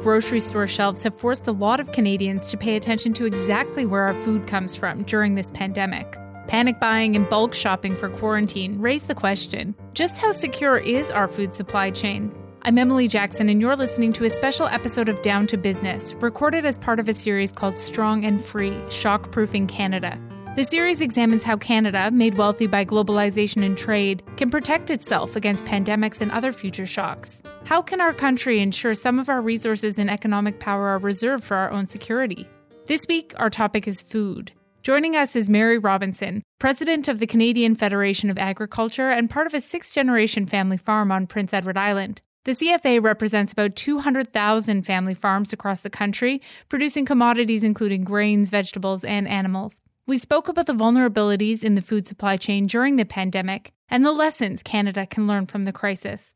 grocery store shelves have forced a lot of Canadians to pay attention to exactly where our food comes from during this pandemic. Panic buying and bulk shopping for quarantine raise the question just how secure is our food supply chain? I'm Emily Jackson, and you're listening to a special episode of Down to Business, recorded as part of a series called Strong and Free Shockproofing Canada. The series examines how Canada, made wealthy by globalization and trade, can protect itself against pandemics and other future shocks. How can our country ensure some of our resources and economic power are reserved for our own security? This week, our topic is food. Joining us is Mary Robinson, president of the Canadian Federation of Agriculture and part of a sixth generation family farm on Prince Edward Island. The CFA represents about 200,000 family farms across the country, producing commodities including grains, vegetables, and animals. We spoke about the vulnerabilities in the food supply chain during the pandemic and the lessons Canada can learn from the crisis.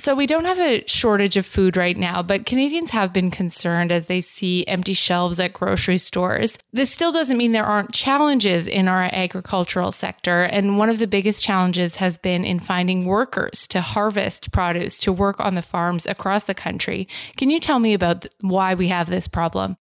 So, we don't have a shortage of food right now, but Canadians have been concerned as they see empty shelves at grocery stores. This still doesn't mean there aren't challenges in our agricultural sector. And one of the biggest challenges has been in finding workers to harvest produce, to work on the farms across the country. Can you tell me about why we have this problem?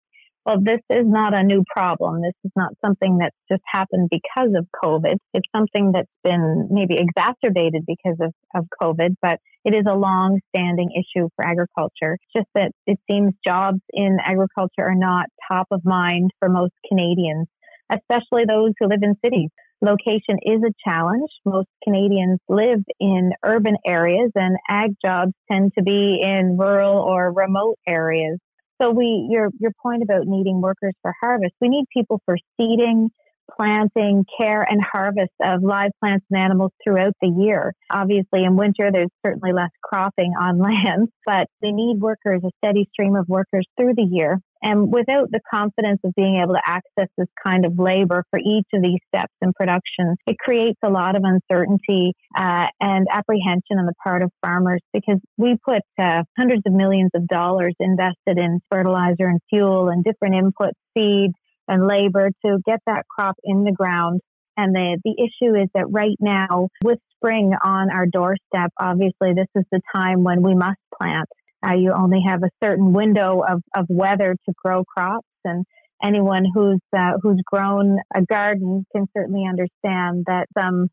Well, this is not a new problem. This is not something that's just happened because of COVID. It's something that's been maybe exacerbated because of, of COVID, but it is a long standing issue for agriculture. It's just that it seems jobs in agriculture are not top of mind for most Canadians, especially those who live in cities. Location is a challenge. Most Canadians live in urban areas and ag jobs tend to be in rural or remote areas. So we, your, your point about needing workers for harvest, we need people for seeding, planting, care, and harvest of live plants and animals throughout the year. Obviously, in winter, there's certainly less cropping on land, but they need workers, a steady stream of workers through the year. And without the confidence of being able to access this kind of labor for each of these steps in production, it creates a lot of uncertainty uh, and apprehension on the part of farmers because we put uh, hundreds of millions of dollars invested in fertilizer and fuel and different inputs, seed and labor to get that crop in the ground. And the, the issue is that right now, with spring on our doorstep, obviously this is the time when we must plant. Uh, you only have a certain window of, of weather to grow crops, and anyone who's uh, who's grown a garden can certainly understand that some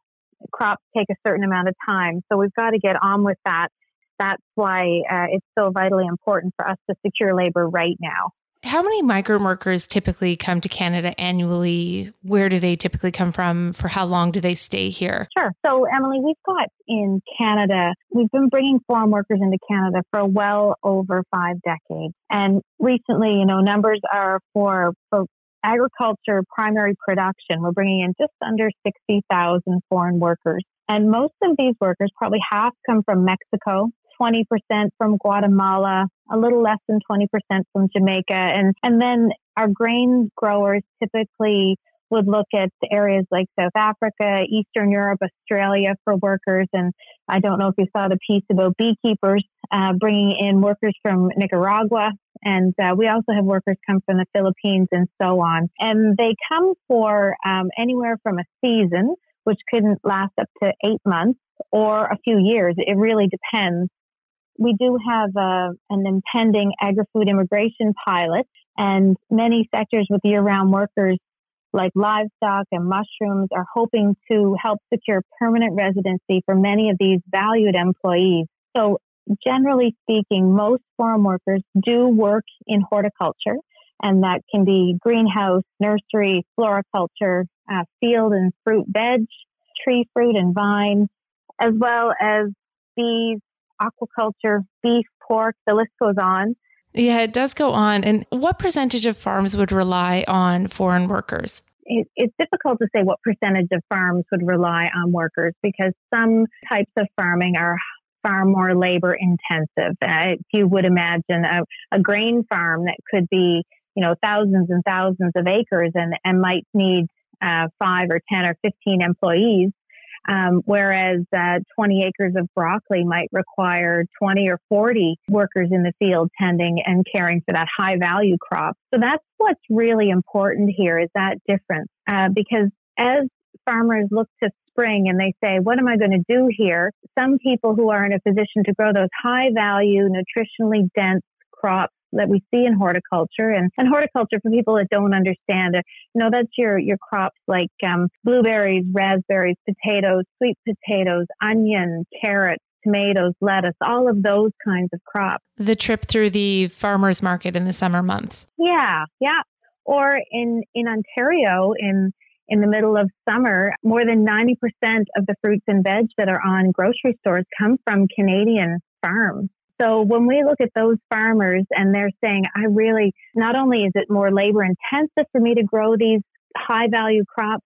crops take a certain amount of time. So we've got to get on with that. That's why uh, it's so vitally important for us to secure labor right now. How many migrant workers typically come to Canada annually? Where do they typically come from? For how long do they stay here? Sure. So, Emily, we've got in Canada, we've been bringing foreign workers into Canada for well over five decades. And recently, you know, numbers are for, for agriculture primary production. We're bringing in just under 60,000 foreign workers. And most of these workers, probably half, come from Mexico, 20% from Guatemala, a little less than 20% from Jamaica. And, and then our grain growers typically would look at areas like South Africa, Eastern Europe, Australia for workers. And I don't know if you saw the piece about beekeepers uh, bringing in workers from Nicaragua. And uh, we also have workers come from the Philippines and so on. And they come for um, anywhere from a season, which couldn't last up to eight months, or a few years. It really depends we do have a, an impending agri-food immigration pilot, and many sectors with year-round workers like livestock and mushrooms are hoping to help secure permanent residency for many of these valued employees. So, generally speaking, most farm workers do work in horticulture, and that can be greenhouse, nursery, floriculture, uh, field and fruit veg, tree fruit and vine, as well as bees, aquaculture, beef, pork, the list goes on. Yeah, it does go on. And what percentage of farms would rely on foreign workers? It, it's difficult to say what percentage of farms would rely on workers because some types of farming are far more labor intensive. Uh, if you would imagine a, a grain farm that could be, you know, thousands and thousands of acres and, and might need uh, five or 10 or 15 employees, um, whereas uh, 20 acres of broccoli might require 20 or 40 workers in the field tending and caring for that high value crop. So that's what's really important here is that difference. Uh, because as farmers look to spring and they say, what am I going to do here? Some people who are in a position to grow those high value, nutritionally dense crops that we see in horticulture and, and horticulture for people that don't understand it. You know, that's your, your crops like um, blueberries, raspberries, potatoes, sweet potatoes, onion, carrots, tomatoes, lettuce, all of those kinds of crops. The trip through the farmers market in the summer months. Yeah, yeah. Or in, in Ontario, in in the middle of summer, more than 90% of the fruits and veg that are on grocery stores come from Canadian farms. So when we look at those farmers and they're saying, I really, not only is it more labor intensive for me to grow these high value crops,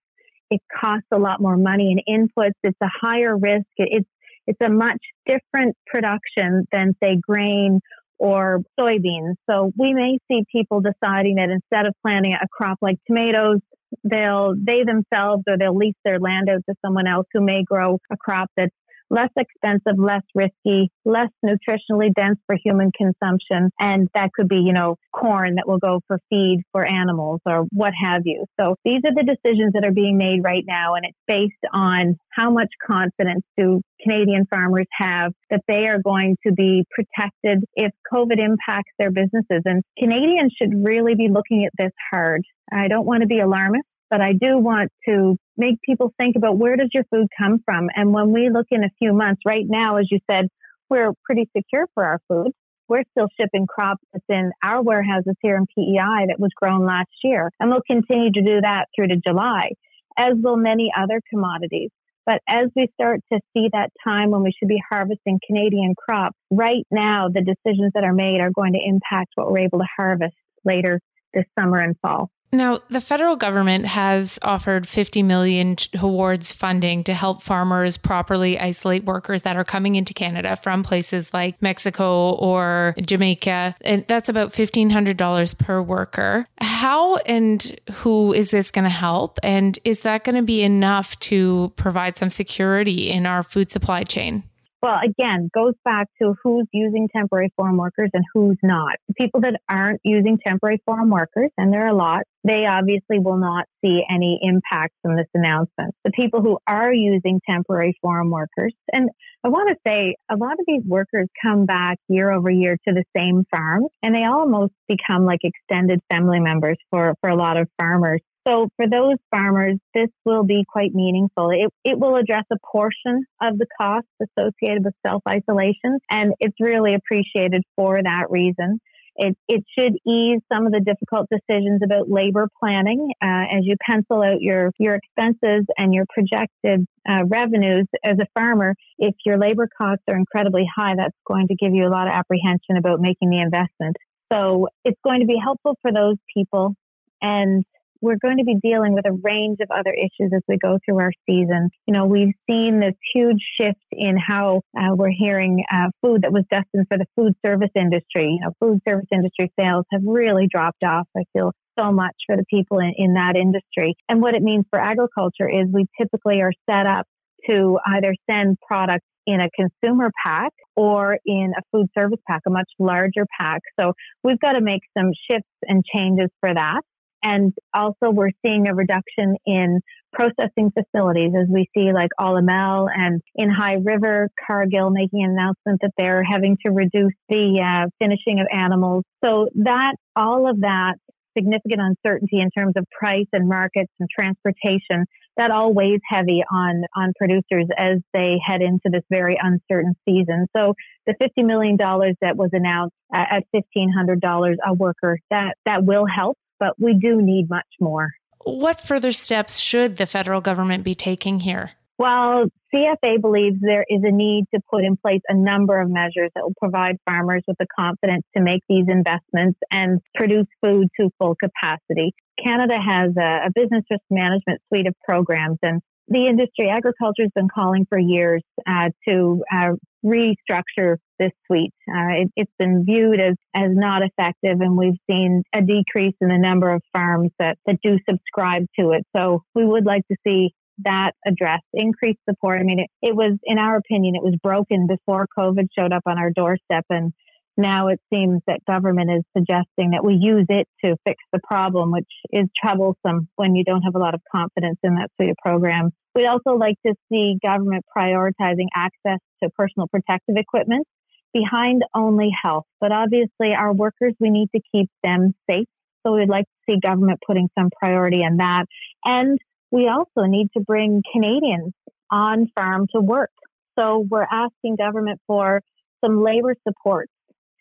it costs a lot more money and inputs. It's a higher risk. It's, it's a much different production than say grain or soybeans. So we may see people deciding that instead of planting a crop like tomatoes, they'll, they themselves or they'll lease their land out to someone else who may grow a crop that's less expensive, less risky, less nutritionally dense for human consumption. And that could be, you know, corn that will go for feed for animals or what have you. So these are the decisions that are being made right now. And it's based on how much confidence do Canadian farmers have that they are going to be protected if COVID impacts their businesses. And Canadians should really be looking at this hard. I don't want to be alarmist but I do want to make people think about where does your food come from? And when we look in a few months, right now, as you said, we're pretty secure for our food. We're still shipping crops that's in our warehouses here in PEI that was grown last year. And we'll continue to do that through to July, as will many other commodities. But as we start to see that time when we should be harvesting Canadian crops, right now the decisions that are made are going to impact what we're able to harvest later this summer and fall. Now, the federal government has offered 50 million towards funding to help farmers properly isolate workers that are coming into Canada from places like Mexico or Jamaica. And that's about $1,500 per worker. How and who is this going to help? And is that going to be enough to provide some security in our food supply chain? Well, again, goes back to who's using temporary foreign workers and who's not. People that aren't using temporary foreign workers, and there are a lot, they obviously will not see any impact from this announcement. The people who are using temporary foreign workers, and I want to say a lot of these workers come back year over year to the same farm, and they almost become like extended family members for, for a lot of farmers. So for those farmers, this will be quite meaningful. It, it will address a portion of the costs associated with self isolation, and it's really appreciated for that reason. It, it should ease some of the difficult decisions about labor planning uh, as you pencil out your, your expenses and your projected uh, revenues as a farmer. If your labor costs are incredibly high, that's going to give you a lot of apprehension about making the investment. So it's going to be helpful for those people. And we're going to be dealing with a range of other issues as we go through our season. You know, we've seen this huge shift in how uh, we're hearing uh, food that was destined for the food service industry. You know, food service industry sales have really dropped off. I feel so much for the people in, in that industry. And what it means for agriculture is we typically are set up to either send products in a consumer pack or in a food service pack, a much larger pack. So we've got to make some shifts and changes for that. And also we're seeing a reduction in processing facilities as we see like Olymel and in High River, Cargill making an announcement that they're having to reduce the uh, finishing of animals. So that, all of that significant uncertainty in terms of price and markets and transportation, that all weighs heavy on, on producers as they head into this very uncertain season. So the $50 million that was announced at $1,500 a worker, that, that will help but we do need much more. What further steps should the federal government be taking here? Well, CFA believes there is a need to put in place a number of measures that will provide farmers with the confidence to make these investments and produce food to full capacity. Canada has a, a business risk management suite of programs, and the industry, agriculture, has been calling for years uh, to uh, restructure this suite. Uh, it, has been viewed as, as not effective, and we've seen a decrease in the number of farms that, that do subscribe to it. So we would like to see that addressed, increased support. I mean, it, it was, in our opinion, it was broken before COVID showed up on our doorstep, and now it seems that government is suggesting that we use it to fix the problem, which is troublesome when you don't have a lot of confidence in that suite of programs. We'd also like to see government prioritizing access to personal protective equipment behind only health. But obviously, our workers, we need to keep them safe. So we'd like to see government putting some priority on that. And we also need to bring Canadians on farm to work. So we're asking government for some labor support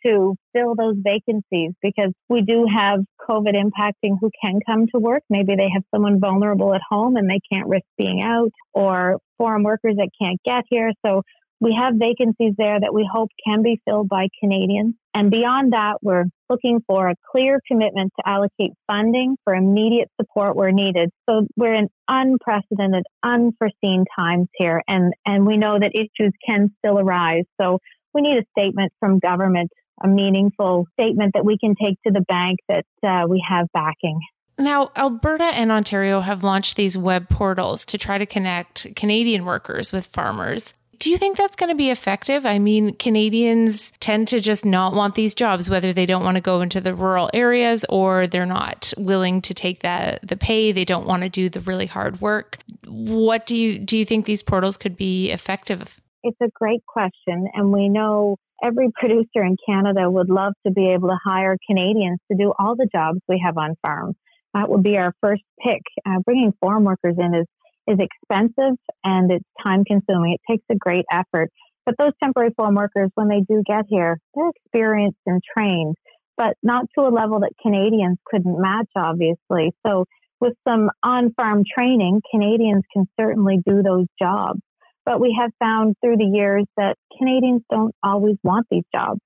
to fill those vacancies because we do have COVID impacting who can come to work. Maybe they have someone vulnerable at home and they can't risk being out, or foreign workers that can't get here. So we have vacancies there that we hope can be filled by Canadians. And beyond that, we're looking for a clear commitment to allocate funding for immediate support where needed. So we're in unprecedented, unforeseen times here, and, and we know that issues can still arise. So we need a statement from government a meaningful statement that we can take to the bank that uh, we have backing. Now, Alberta and Ontario have launched these web portals to try to connect Canadian workers with farmers. Do you think that's going to be effective? I mean, Canadians tend to just not want these jobs, whether they don't want to go into the rural areas or they're not willing to take that the pay. They don't want to do the really hard work. What do you do? You think these portals could be effective? It's a great question, and we know every producer in Canada would love to be able to hire Canadians to do all the jobs we have on farm. That would be our first pick. Uh, bringing farm workers in is is expensive and it's time consuming. It takes a great effort. But those temporary farm workers, when they do get here, they're experienced and trained, but not to a level that Canadians couldn't match, obviously. So with some on farm training, Canadians can certainly do those jobs. But we have found through the years that Canadians don't always want these jobs.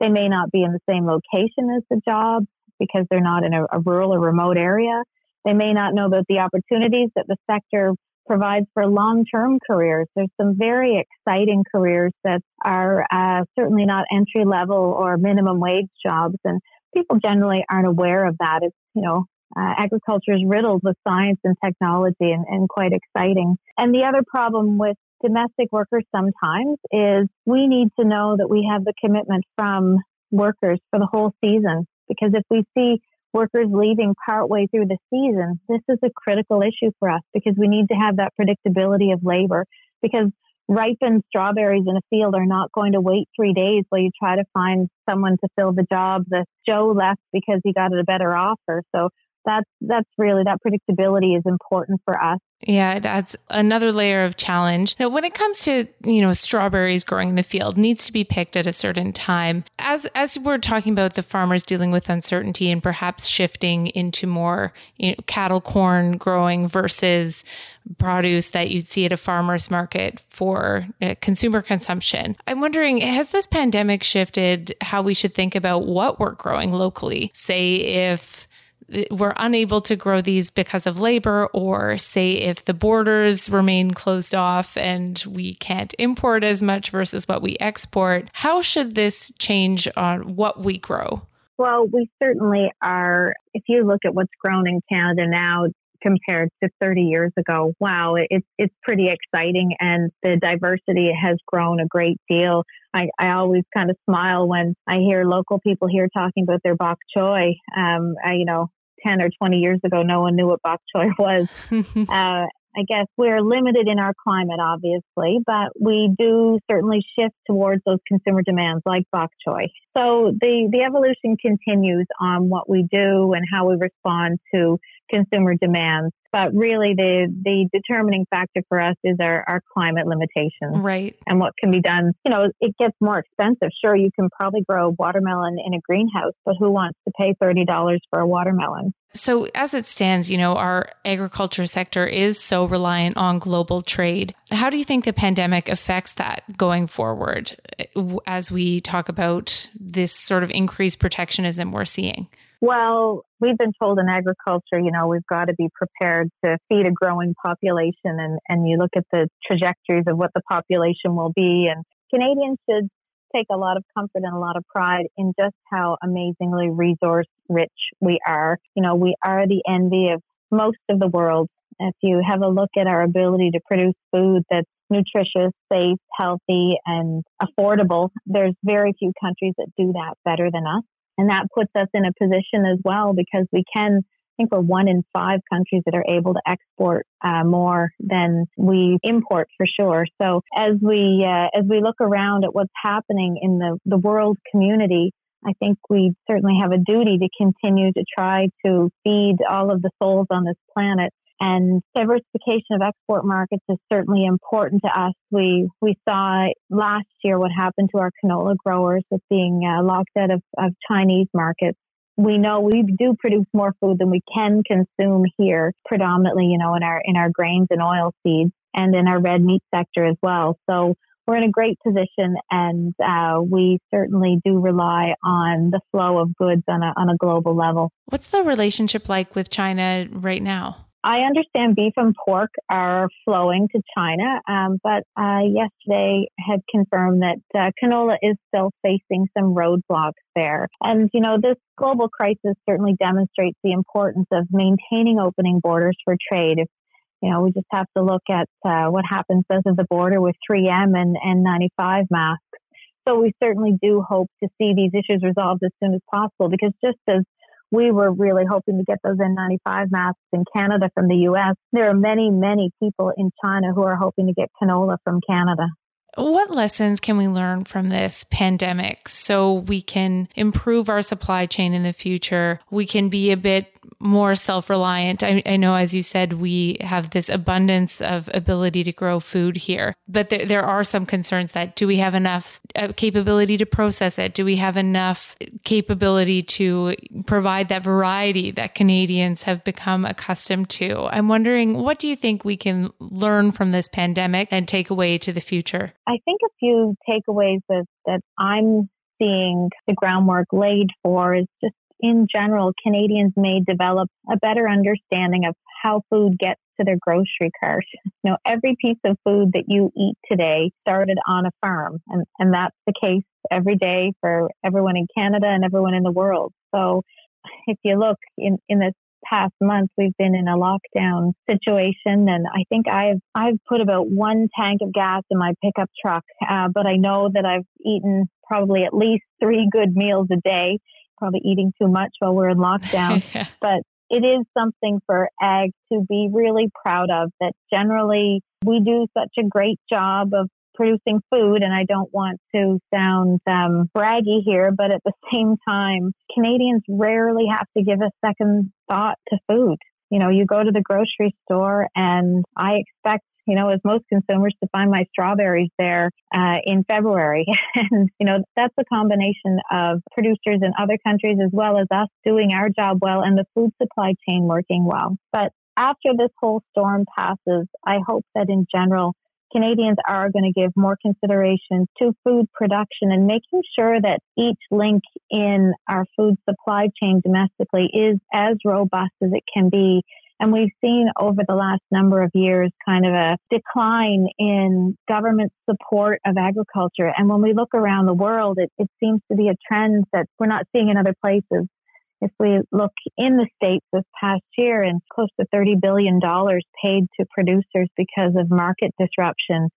They may not be in the same location as the job because they're not in a, a rural or remote area. They may not know about the opportunities that the sector provides for long term careers. There's some very exciting careers that are uh, certainly not entry level or minimum wage jobs. And people generally aren't aware of that. It's, you know, uh, agriculture is riddled with science and technology and, and quite exciting. And the other problem with domestic workers sometimes is we need to know that we have the commitment from workers for the whole season. Because if we see workers leaving partway through the season, this is a critical issue for us because we need to have that predictability of labor. Because ripened strawberries in a field are not going to wait three days while you try to find someone to fill the job that Joe left because he got a better offer. So that's that's really that predictability is important for us. Yeah, that's another layer of challenge. Now, when it comes to you know strawberries growing in the field, needs to be picked at a certain time. As as we're talking about the farmers dealing with uncertainty and perhaps shifting into more you know, cattle corn growing versus produce that you'd see at a farmer's market for uh, consumer consumption. I'm wondering, has this pandemic shifted how we should think about what we're growing locally? Say if we're unable to grow these because of labor, or say if the borders remain closed off and we can't import as much versus what we export, how should this change on what we grow? Well, we certainly are. If you look at what's grown in Canada now compared to 30 years ago, wow, it's it's pretty exciting, and the diversity has grown a great deal. I, I always kind of smile when I hear local people here talking about their bok choy. Um, I, you know, 10 or 20 years ago, no one knew what bok choy was. uh, I guess we're limited in our climate, obviously, but we do certainly shift towards those consumer demands like bok choy. So the, the evolution continues on what we do and how we respond to consumer demands. But really, the, the determining factor for us is our, our climate limitations. Right. And what can be done. You know, it gets more expensive. Sure, you can probably grow watermelon in a greenhouse, but who wants to pay $30 for a watermelon? So, as it stands, you know, our agriculture sector is so reliant on global trade. How do you think the pandemic affects that going forward eh, as we talk about this sort of increased protectionism we're seeing? Well, we've been told in agriculture, you know, we've got to be prepared to feed a growing population and, and you look at the trajectories of what the population will be and Canadians should take a lot of comfort and a lot of pride in just how amazingly resource rich we are. You know, we are the envy of most of the world. If you have a look at our ability to produce food that's nutritious, safe, healthy, and affordable, there's very few countries that do that better than us. And that puts us in a position as well because we can I think we're one in five countries that are able to export uh, more than we import for sure. So as we uh, as we look around at what's happening in the the world community, I think we certainly have a duty to continue to try to feed all of the souls on this planet. And diversification of export markets is certainly important to us. We we saw last year what happened to our canola growers with being uh, locked out of, of Chinese markets we know we do produce more food than we can consume here, predominantly, you know, in our in our grains and oil seeds and in our red meat sector as well. So we're in a great position, and uh, we certainly do rely on the flow of goods on a on a global level. What's the relationship like with China right now? I understand beef and pork are flowing to China, um, but uh, yesterday had confirmed that uh, canola is still facing some roadblocks there. And, you know, this global crisis certainly demonstrates the importance of maintaining opening borders for trade. If, you know, we just have to look at uh, what happens south of the border with 3M and N95 masks. So we certainly do hope to see these issues resolved as soon as possible because just as we were really hoping to get those N95 masks in Canada from the US. There are many, many people in China who are hoping to get canola from Canada. What lessons can we learn from this pandemic so we can improve our supply chain in the future? We can be a bit more self reliant. I, I, know, as you said, we have this abundance of ability to grow food here, but there, there are some concerns that do we have enough uh, capability to process it? Do we have enough capability to provide that variety that Canadians have become accustomed to? I'm wondering, what do you think we can learn from this pandemic and take away to the future? I think a few takeaways that, that I'm seeing the groundwork laid for is just in general, Canadians may develop a better understanding of how food gets to their grocery cart. You know, every piece of food that you eat today started on a farm, and, and that's the case every day for everyone in Canada and everyone in the world. So if you look in, in this past month we've been in a lockdown situation and I think I've I've put about one tank of gas in my pickup truck uh, but I know that I've eaten probably at least three good meals a day probably eating too much while we're in lockdown. but it is something for ag to be really proud of that generally we do such a great job of producing food and I don't want to sound um, braggy here, but at the same time, Canadians rarely have to give a second thought to food. You know, you go to the grocery store and I expect you know, as most consumers to find my strawberries there uh, in February. and, you know, that's a combination of producers in other countries as well as us doing our job well and the food supply chain working well. But after this whole storm passes, I hope that in general, Canadians are going to give more consideration to food production and making sure that each link in our food supply chain domestically is as robust as it can be and we've seen over the last number of years kind of a decline in government support of agriculture. And when we look around the world, it, it seems to be a trend that we're not seeing in other places. If we look in the States this past year and close to $30 billion paid to producers because of market disruption,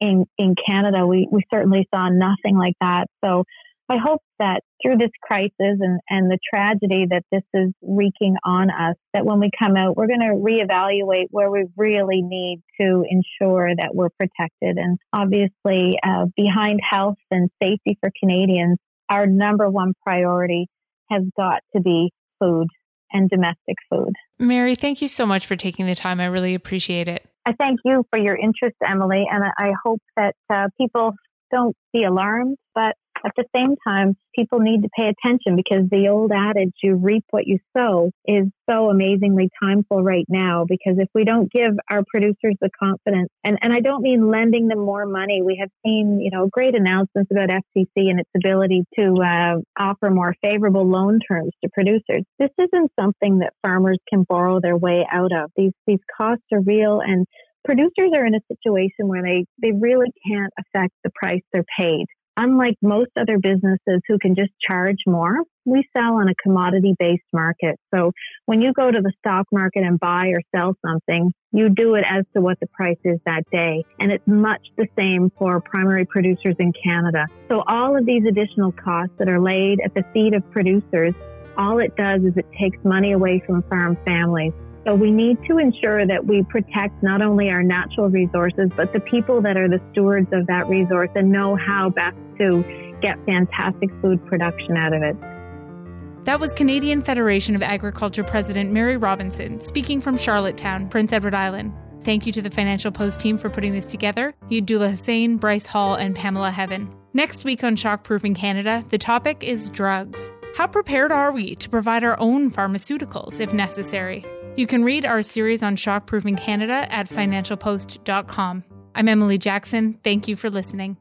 in, in Canada, we, we certainly saw nothing like that. So I hope that through this crisis and, and the tragedy that this is wreaking on us, that when we come out, we're going to reevaluate where we really need to ensure that we're protected. And obviously, uh, behind health and safety for Canadians, our number one priority has got to be food and domestic food. Mary, thank you so much for taking the time. I really appreciate it. I thank you for your interest, Emily, and I hope that uh, people don't be alarmed, but at the same time, people need to pay attention because the old adage, you reap what you sow, is so amazingly timeful right now. Because if we don't give our producers the confidence, and, and I don't mean lending them more money, we have seen, you know, great announcements about FCC and its ability to uh, offer more favorable loan terms to producers. This isn't something that farmers can borrow their way out of. These, these costs are real and producers are in a situation where they, they really can't affect the price they're paid. Unlike most other businesses who can just charge more, we sell on a commodity based market. So when you go to the stock market and buy or sell something, you do it as to what the price is that day. And it's much the same for primary producers in Canada. So all of these additional costs that are laid at the feet of producers, all it does is it takes money away from farm families. So we need to ensure that we protect not only our natural resources, but the people that are the stewards of that resource and know how best to get fantastic food production out of it. That was Canadian Federation of Agriculture President Mary Robinson speaking from Charlottetown, Prince Edward Island. Thank you to the Financial Post team for putting this together Yadullah Hussain, Bryce Hall, and Pamela Heaven. Next week on Shockproofing Canada, the topic is drugs. How prepared are we to provide our own pharmaceuticals if necessary? You can read our series on shockproofing Canada at financialpost.com. I'm Emily Jackson. Thank you for listening.